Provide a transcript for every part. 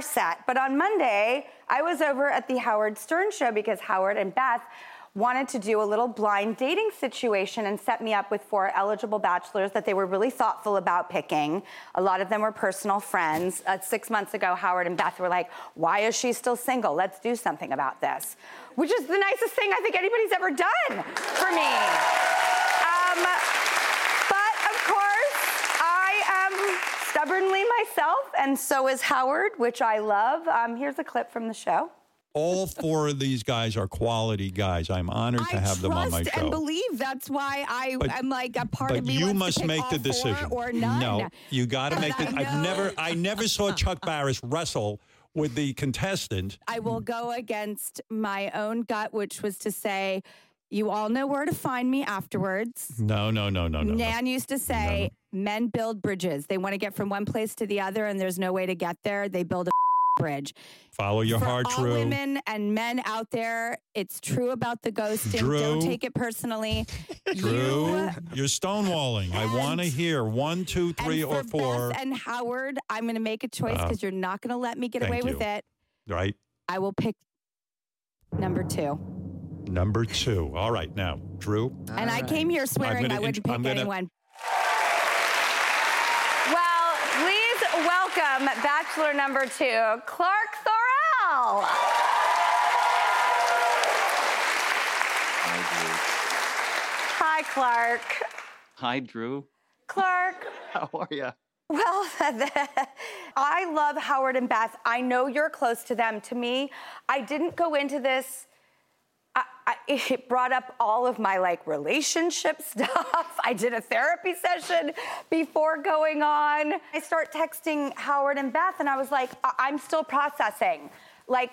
Set. But on Monday, I was over at the Howard Stern show because Howard and Beth wanted to do a little blind dating situation and set me up with four eligible bachelors that they were really thoughtful about picking. A lot of them were personal friends. Uh, six months ago, Howard and Beth were like, Why is she still single? Let's do something about this. Which is the nicest thing I think anybody's ever done for me. Um, but of course, I am stubbornly myself, and so is Howard, which I love. Um, here's a clip from the show. All four of these guys are quality guys. I'm honored to I have them on my trust show. and believe. That's why I, But- I'm like a part but of me you wants must to pick make all the decision. or none. No, you got to make the. I I've never, I never saw Chuck Barris wrestle with the contestant. I will go against my own gut, which was to say, you all know where to find me afterwards. No, no, no, no, no. no. Nan used to say, men build bridges. They want to get from one place to the other, and there's no way to get there. They build a bridge. Follow your For heart, all Drew. women and men out there, it's true about the ghosting. Don't take it personally. Drew, You you're stonewalling. I want to hear one, two, three, and or for four. Beth and Howard, I'm going to make a choice Uh, because you're not going to let me get away with it. right, I will pick number two. Number two. All right, now, Drew. and I came here swearing gonna I wouldn't int- pick gonna- anyone. Well, please welcome Bachelor number two, Clark Thorell. Hi, Clark. Hi, Drew. Clark. How are you? Well, I love Howard and Beth. I know you're close to them. To me, I didn't go into this. I, it brought up all of my like relationship stuff. I did a therapy session before going on. I start texting Howard and Beth, and I was like, I- I'm still processing. Like,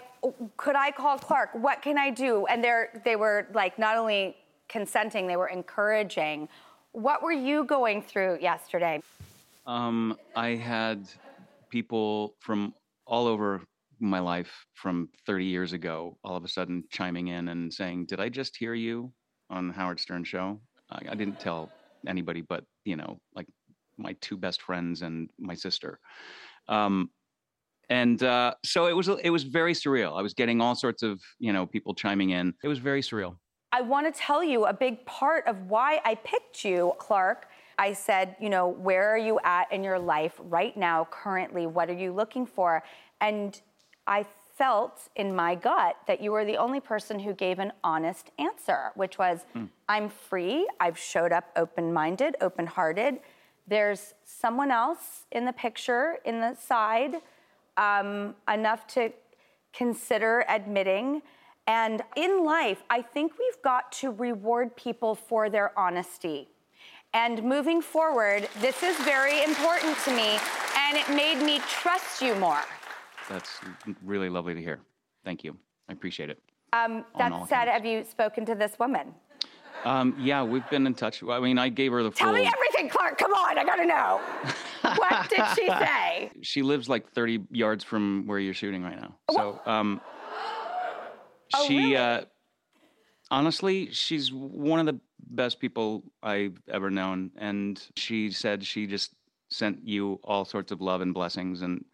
could I call Clark? What can I do? And they're they were like not only consenting, they were encouraging. What were you going through yesterday? Um, I had people from all over my life from 30 years ago all of a sudden chiming in and saying, Did I just hear you on the Howard Stern show? I, I didn't tell anybody but, you know, like my two best friends and my sister. Um, and uh, so it was it was very surreal. I was getting all sorts of you know people chiming in. It was very surreal. I want to tell you a big part of why I picked you, Clark. I said, you know, where are you at in your life right now, currently? What are you looking for? And I felt in my gut that you were the only person who gave an honest answer, which was, I'm free. I've showed up open minded, open hearted. There's someone else in the picture, in the side, um, enough to consider admitting. And in life, I think we've got to reward people for their honesty. And moving forward, this is very important to me, and it made me trust you more. That's really lovely to hear. Thank you. I appreciate it. Um, that said, accounts. have you spoken to this woman? Um, yeah, we've been in touch. I mean, I gave her the Tell full. me everything, Clark. Come on, I gotta know. what did she say? She lives like 30 yards from where you're shooting right now. So, um, Oh, she, really? uh, honestly, she's one of the best people I've ever known. And she said she just sent you all sorts of love and blessings and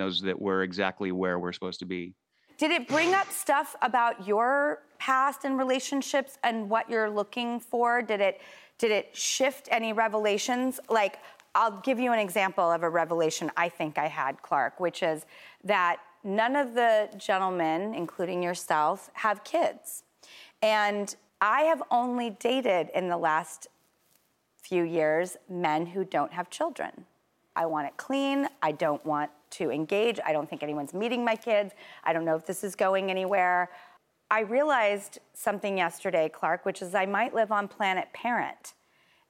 knows that we're exactly where we're supposed to be. Did it bring up stuff about your past and relationships and what you're looking for? Did it did it shift any revelations? Like I'll give you an example of a revelation I think I had, Clark, which is that none of the gentlemen, including yourself, have kids. And I have only dated in the last few years men who don't have children. I want it clean. I don't want to engage. I don't think anyone's meeting my kids. I don't know if this is going anywhere. I realized something yesterday, Clark, which is I might live on planet parent.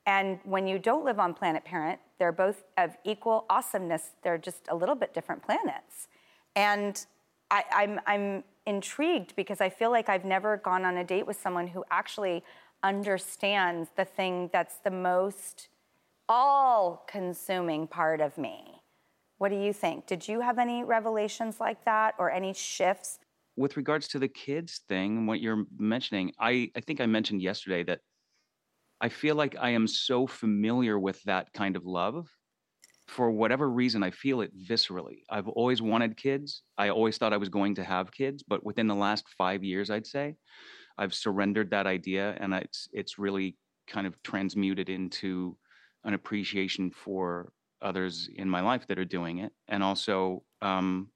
And when you don't live on planet parent, they're both of equal awesomeness. They're just a little bit different planets. And I, I'm, I'm intrigued because I feel like I've never gone on a date with someone who actually understands the thing that's the most all consuming part of me. What do you think? Did you have any revelations like that or any shifts? With regards to the kids thing, what you're mentioning, I, I think I mentioned yesterday that I feel like I am so familiar with that kind of love. For whatever reason, I feel it viscerally. I've always wanted kids. I always thought I was going to have kids, but within the last five years, I'd say, I've surrendered that idea, and it's it's really kind of transmuted into an appreciation for others in my life that are doing it, and also um,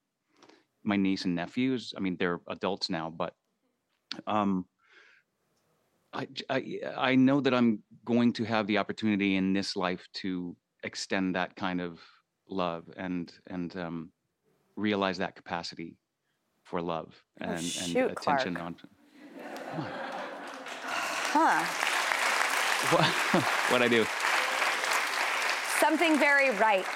my niece and nephews. I mean, they're adults now, but um, I, I, I know that I'm going to have the opportunity in this life to extend that kind of love and and um, realize that capacity for love Oh, and, shoot, and attention Clark. on. Huh. What what I do? Something very right.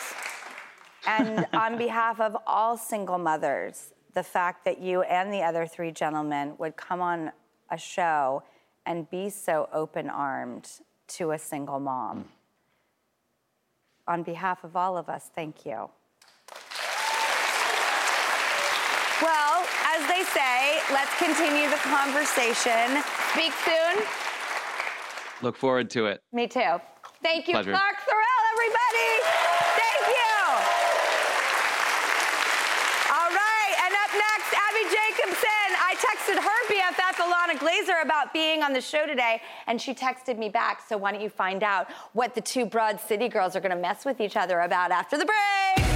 And on behalf of all single mothers, the fact that you and the other three gentlemen would come on a show and be so open armed to a single mom. Mm. On behalf of all of us, thank you. Well, as they say, let's continue the conversation. Speak soon. Look forward to it. Me too. Thank you, Pleasure. Clark Thorell, everybody. Thank you. All right, and up next, Abbi Jacobson. I texted her BFF Ilana Glazer about being on the show today, and she texted me back. So why don't you find out what the two Broad City girls are going to mess with each other about after the break?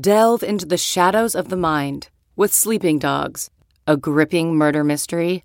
Delve into the shadows of the mind with Sleeping Dogs, a gripping murder mystery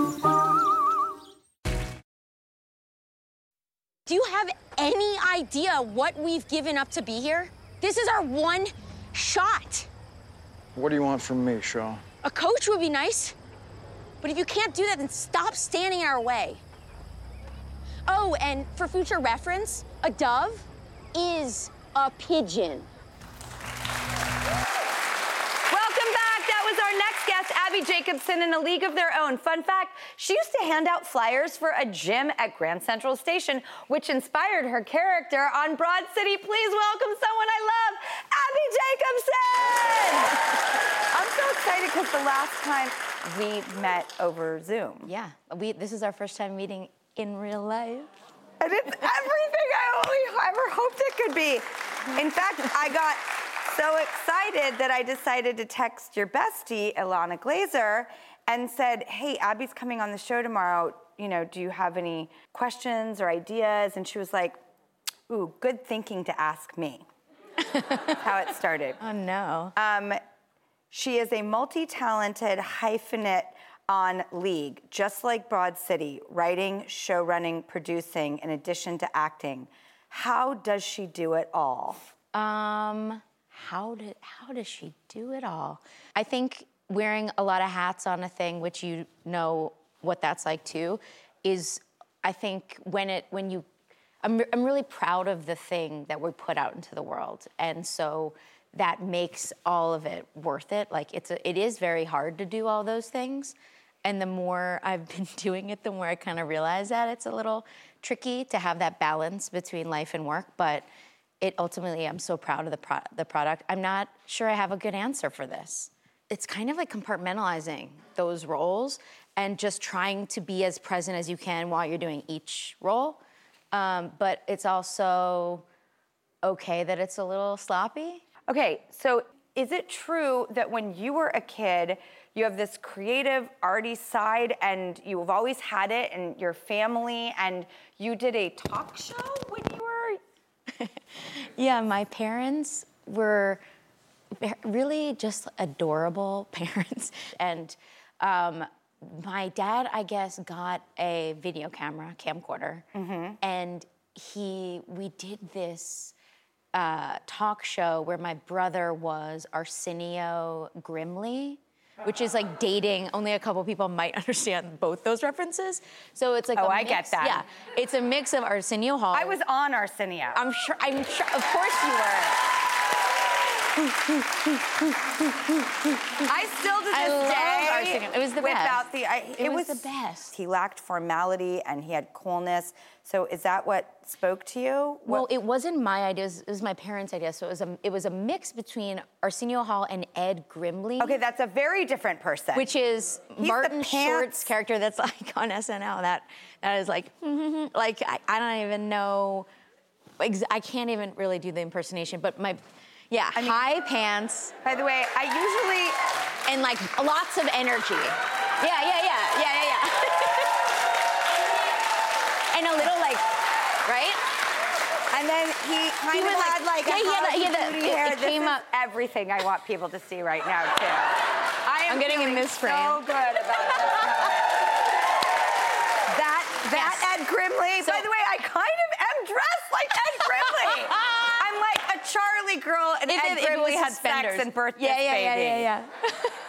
Do you have any idea what we've given up to be here? This is our one shot. What do you want from me, Shaw? A coach would be nice. But if you can't do that, then stop standing in our way. Oh, and for future reference, a dove is a pigeon. Abbi Jacobson, in a league of their own. Fun fact she used to hand out flyers for a gym at Grand Central Station, which inspired her character on Broad City. Please welcome someone I love, Abbi Jacobson. I'm so excited because the last time we met over Zoom. Yeah, we. This is our first time meeting in real life. And it's everything I only ever hoped it could be. In fact, I got so excited that I decided to text your bestie, Ilana Glazer, and said, Hey, Abbi's coming on the show tomorrow. You know, do you have any questions or ideas? And she was like, Ooh, good thinking to ask me. That's how it started. Oh no. Um, she is a multi talented hyphenate on League, just like Broad City, writing, show running, producing, in addition to acting. How does she do it all? Um, how did how does she do it all? I think wearing a lot of hats on a thing, which you know what that's like too, is I think when it when you I'm I'm really proud of the thing that we put out into the world, and so that makes all of it worth it. Like it's a, it is very hard to do all those things, and the more I've been doing it, the more I kind of realize that it's a little tricky to have that balance between life and work, but it ultimately I'm so proud of the pro- the product. I'm not sure I have a good answer for this. It's kind of like compartmentalizing those roles and just trying to be as present as you can while you're doing each role. Um, but it's also okay that it's a little sloppy. Okay, so is it true that when you were a kid, you have this creative, arty side, and you've always had it and your family, and you did a talk show when Yeah, my parents were really just adorable parents. And um, my dad, I guess, got a video camera, camcorder, and he we did this uh, talk show where my brother was Arsenio Grimley. Which is like dating. Only a couple people might understand both those references. So it's like Oh, a I get that. Yeah, it's a mix of Arsenio Hall. I was on Arsenio. I'm sure. I'm sure. Of course you were. I still to this I love day. It was the without best. the. I, It was the best. He lacked formality and he had coolness. So is that what spoke to you? Well, it wasn't my idea. It was, my parents' idea. So it was a it was a mix between Arsenio Hall and Ed Grimley. Okay, that's a very different person. Which is the Martin Short's character that's like on SNL. That that is like like I, I don't even know. I can't even really do the impersonation, but my yeah, high pants. By the way, I usually and like lots of energy. Yeah, yeah, yeah, yeah, yeah, yeah. and a little like, right? And then he kind He of was had like, yeah, a he had a- he had a- it- it came up- everything I want people to see right now too. I am I'm getting in feeling this frame. So good about this. That that Ed Grimley. By the way, I kind of am dressed like Ed Grimley. I'm like a Charlie girl, and If Ed it- if it Grimley was had suspenders. sex and birthed Yeah, this yeah, yeah, baby. yeah, yeah.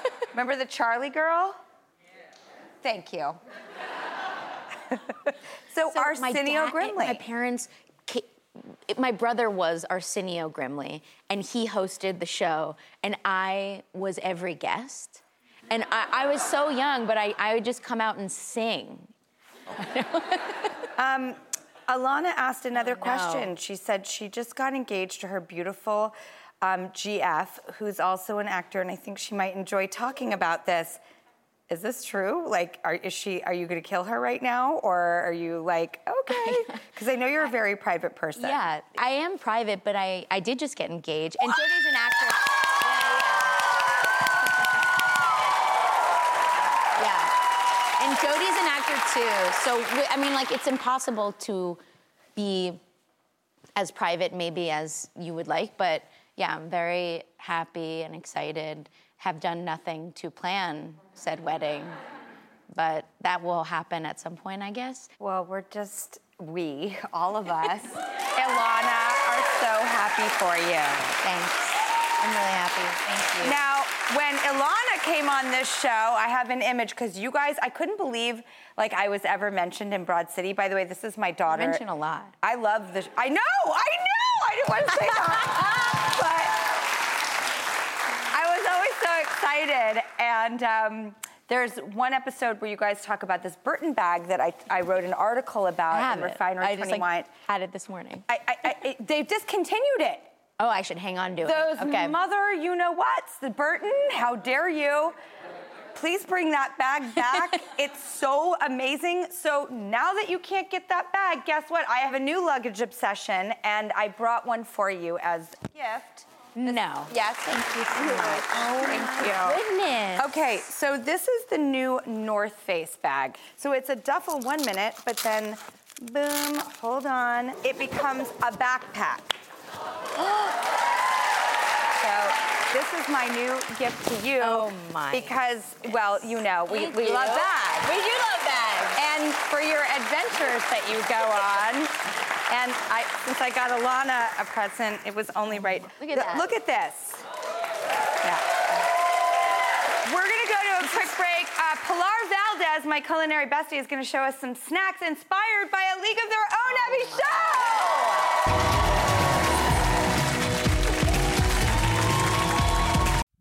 Remember the Charlie girl? Thank you. so, my Arsenio dad- Grimley. My parents, ca- my brother was Arsenio Grimley, and he hosted the show, and I was every guest. And I, I was so young, but I, I would just come out and sing. Um, Ilana asked another Oh, no. question. She said she just got engaged to her beautiful um, GF, who's also an actor, and I think she might enjoy talking about this. Is this true? Like, are, is she? Are you going to kill her right now, or are you like okay? Because I know you're a very private person. Yeah, I am private, but I, I did just get engaged. And Jodi's an actress. Yeah, yeah. Yeah. And Jodi's an actor too. So, I mean, like, it's impossible to be as private maybe as you would like, but yeah, I'm very happy and excited. Have done nothing to plan said wedding, but that will happen at some point, I guess. Well, we're just we, all of us, Ilana, are so happy for you. Thanks. I'm really happy. Thank you. Now, when Ilana came on this show, I have an image because you guys, I couldn't believe like I was ever mentioned in Broad City. By the way, this is my daughter. mention a lot. I love the. I know, I know. I didn't want to say that, but I was always so excited. And um, there's one episode where you guys talk about this Burton bag that I, I wrote an article about I have in it. Refinery I just like had it this morning. I, I, I, it- they've discontinued it. Oh, I should hang on to it. Those okay. mother, you know what's the Burton? How dare you? Please bring that bag back. it's so amazing. So now that you can't get that bag, guess what? I have a new luggage obsession, and I brought one for you as a gift. No. Yes, thank you so much. Oh thank oh, my you. goodness. Okay, so this is the new North Face bag. So it's a duffel one minute, but then boom, hold on, it becomes a backpack. So this is my new gift to you. Oh my. Because, well, you know, we, Thank we you. love that. We do love that. And for your adventures that you go on. And I, since I got Ilana a present, it was only right. Look at that. Look at this. Yeah. We're gonna go to a quick break. Uh, Pilar Valdes, my culinary bestie, is gonna show us some snacks inspired by a League of Their Own Abbi Show!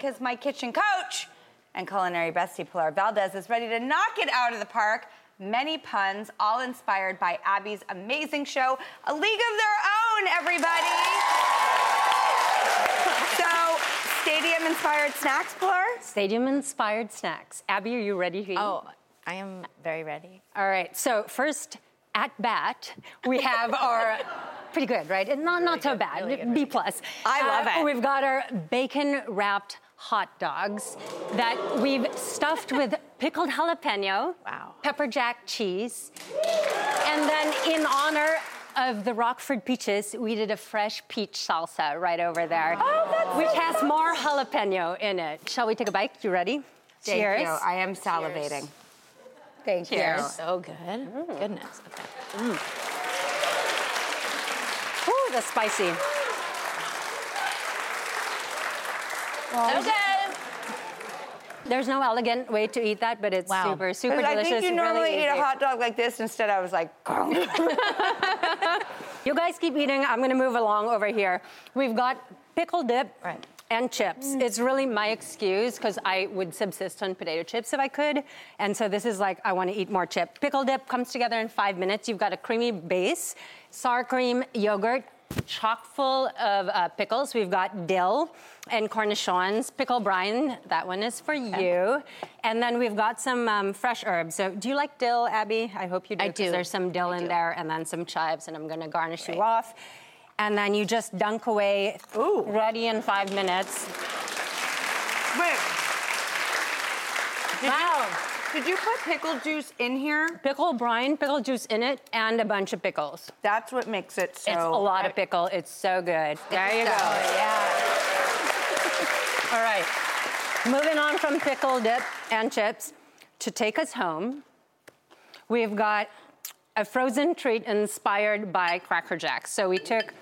Because my kitchen coach and culinary bestie Pilar Valdes is ready to knock it out of the park. Many puns, all inspired by Abbi's amazing show, A League of Their Own, everybody. So, stadium inspired snacks, Pilar? Stadium inspired snacks. Abbi, are you ready to eat? Oh, I am very ready. All right. So first, at bat, we have our pretty good, right? It's not not so bad. B plus. I love Uh, it. We've got our bacon wrapped hot dogs that we've stuffed with pickled jalapeno, wow. pepper jack cheese, and then in honor of the Rockford peaches, we did a fresh peach salsa right over there, Oh, which has more jalapeno in it. Shall we take a bite? You ready? Thank Cheers. you. I am salivating. Thank Cheers. you. So good. Mm. Goodness. Okay. Mm. Ooh, that's spicy. Okay. There's no elegant way to eat that, but it's super, super Because I delicious. think you normally really eat a hot dog like this. Instead, I was like, You guys keep eating. I'm going to move along over here. We've got pickle dip and chips. Mm. It's really my excuse because I would subsist on potato chips if I could. And so this is like, I want to eat more chip. Pickle dip comes together in five minutes. You've got a creamy base, sour cream yogurt, chock full of uh, pickles. We've got dill and cornichons, pickle brine. That one is for you. And then we've got some um, fresh herbs. So do you like dill, Abbi? I hope you do. I do. There's some dill in there and then some chives, and I'm going to garnish you off. And then you just dunk away. Ooh. Ready in five minutes. Wait. Did wow. You, did you put pickle juice in here? Pickle brine, pickle juice in it, and a bunch of pickles. That's what makes it so. It's a lot of pickle. It's so good. There you go. Yeah. All right. Moving on from pickle dip and chips to take us home, we've got a frozen treat inspired by Cracker Jacks. So we took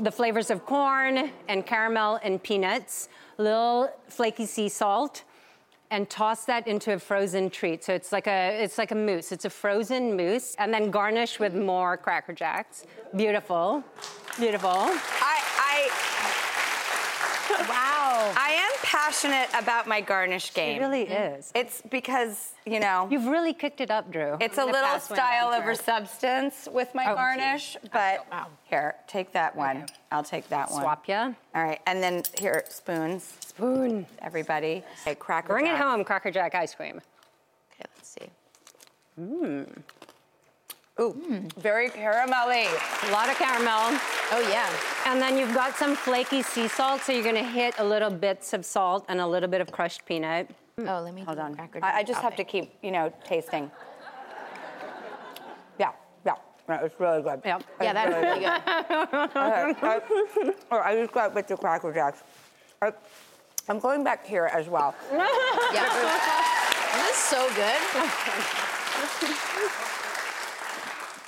the flavors of corn and caramel and peanuts, little flaky sea salt, and toss that into a frozen treat. So it's like a it's like a mousse. It's a frozen mousse, and then garnish with more Cracker Jacks. Beautiful, beautiful. I, I. Wow. I am passionate about my garnish game. It really is. It's because, you know. You've really kicked it up, Drew. It's a little style over substance with my Oh. garnish, but here, take that one. I'll take that one. Swap ya. All right, and then here, spoons. Spoon. Everybody. Okay, cracker Bring it home, Cracker Jack ice cream. Okay, let's see. Mmm. Ooh, hmm. very caramelly. A lot of caramel. Oh, yeah. And then you've got some flaky sea salt, so you're gonna hit a little bits of salt and a little bit of crushed peanut. Hmm. Oh, let me Hold on. I, I just have to keep, you know, tasting. Yeah, yeah. No, it's really good. Yeah, Yeah, that's really good. okay, I, oh, I just got with the Cracker Jacks. I, I'm going back here as well. Yeah. this is so good.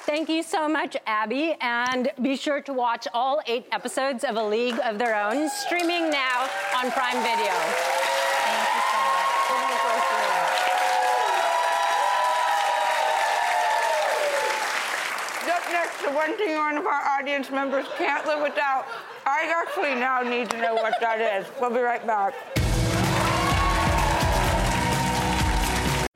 Thank you so much, Abbi. And be sure to watch all eight episodes of A League of Their Own, streaming now on Prime Video. Up next, the one thing one of our audience members can't live without. I actually now need to know what that is. We'll be right back.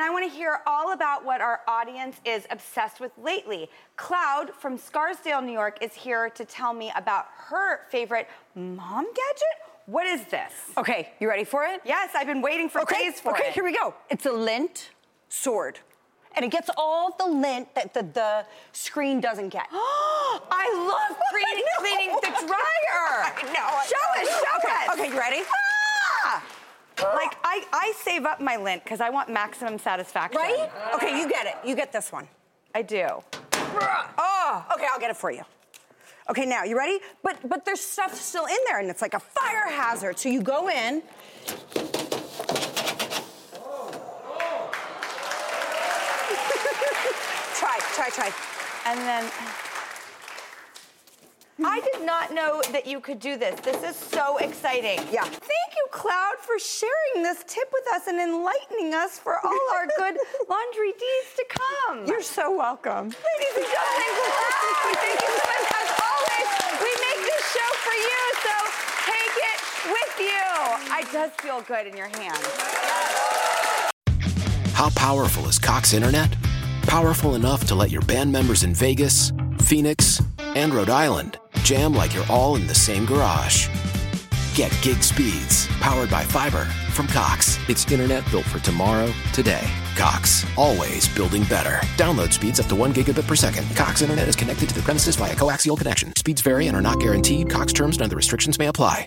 and I want to hear all about what our audience is obsessed with lately. Cloud from Scarsdale, New York, is here to tell me about her favorite mom gadget. What is this? Okay, you ready for it? Yes, I've been waiting for okay, days for okay, it. Okay, here we go. It's a lint sword. And it gets all the lint that the, the screen doesn't get. I love cleaning, cleaning the dryer. I know. Show it, show okay, it. Okay, you ready? Ah! Like I, I save up my lint because I want maximum satisfaction. Right? Okay, you get it. You get this one. I do. Oh, okay, I'll get it for you. Okay, now you ready? But but there's stuff still in there, and it's like a fire hazard. So you go in. try, try, try. And then I did not know that you could do this. This is so exciting. Yeah. Thank you, Cloud, for sharing this tip with us and enlightening us for all our good laundry deeds to come. You're so welcome. Ladies and gentlemen, Cloud, thank you so much. As always, we make this show for you, so take it with you. I does feel good in your hand. How powerful is Cox Internet? Powerful enough to let your band members in Vegas, Phoenix, and Rhode Island jam like you're all in the same garage. Get gig speeds powered by fiber from Cox. It's internet built for tomorrow, today. Cox, always building better. Download speeds up to 1 gigabit per second. Cox Internet is connected to the premises via coaxial connection. Speeds vary and are not guaranteed. Cox terms and other restrictions may apply.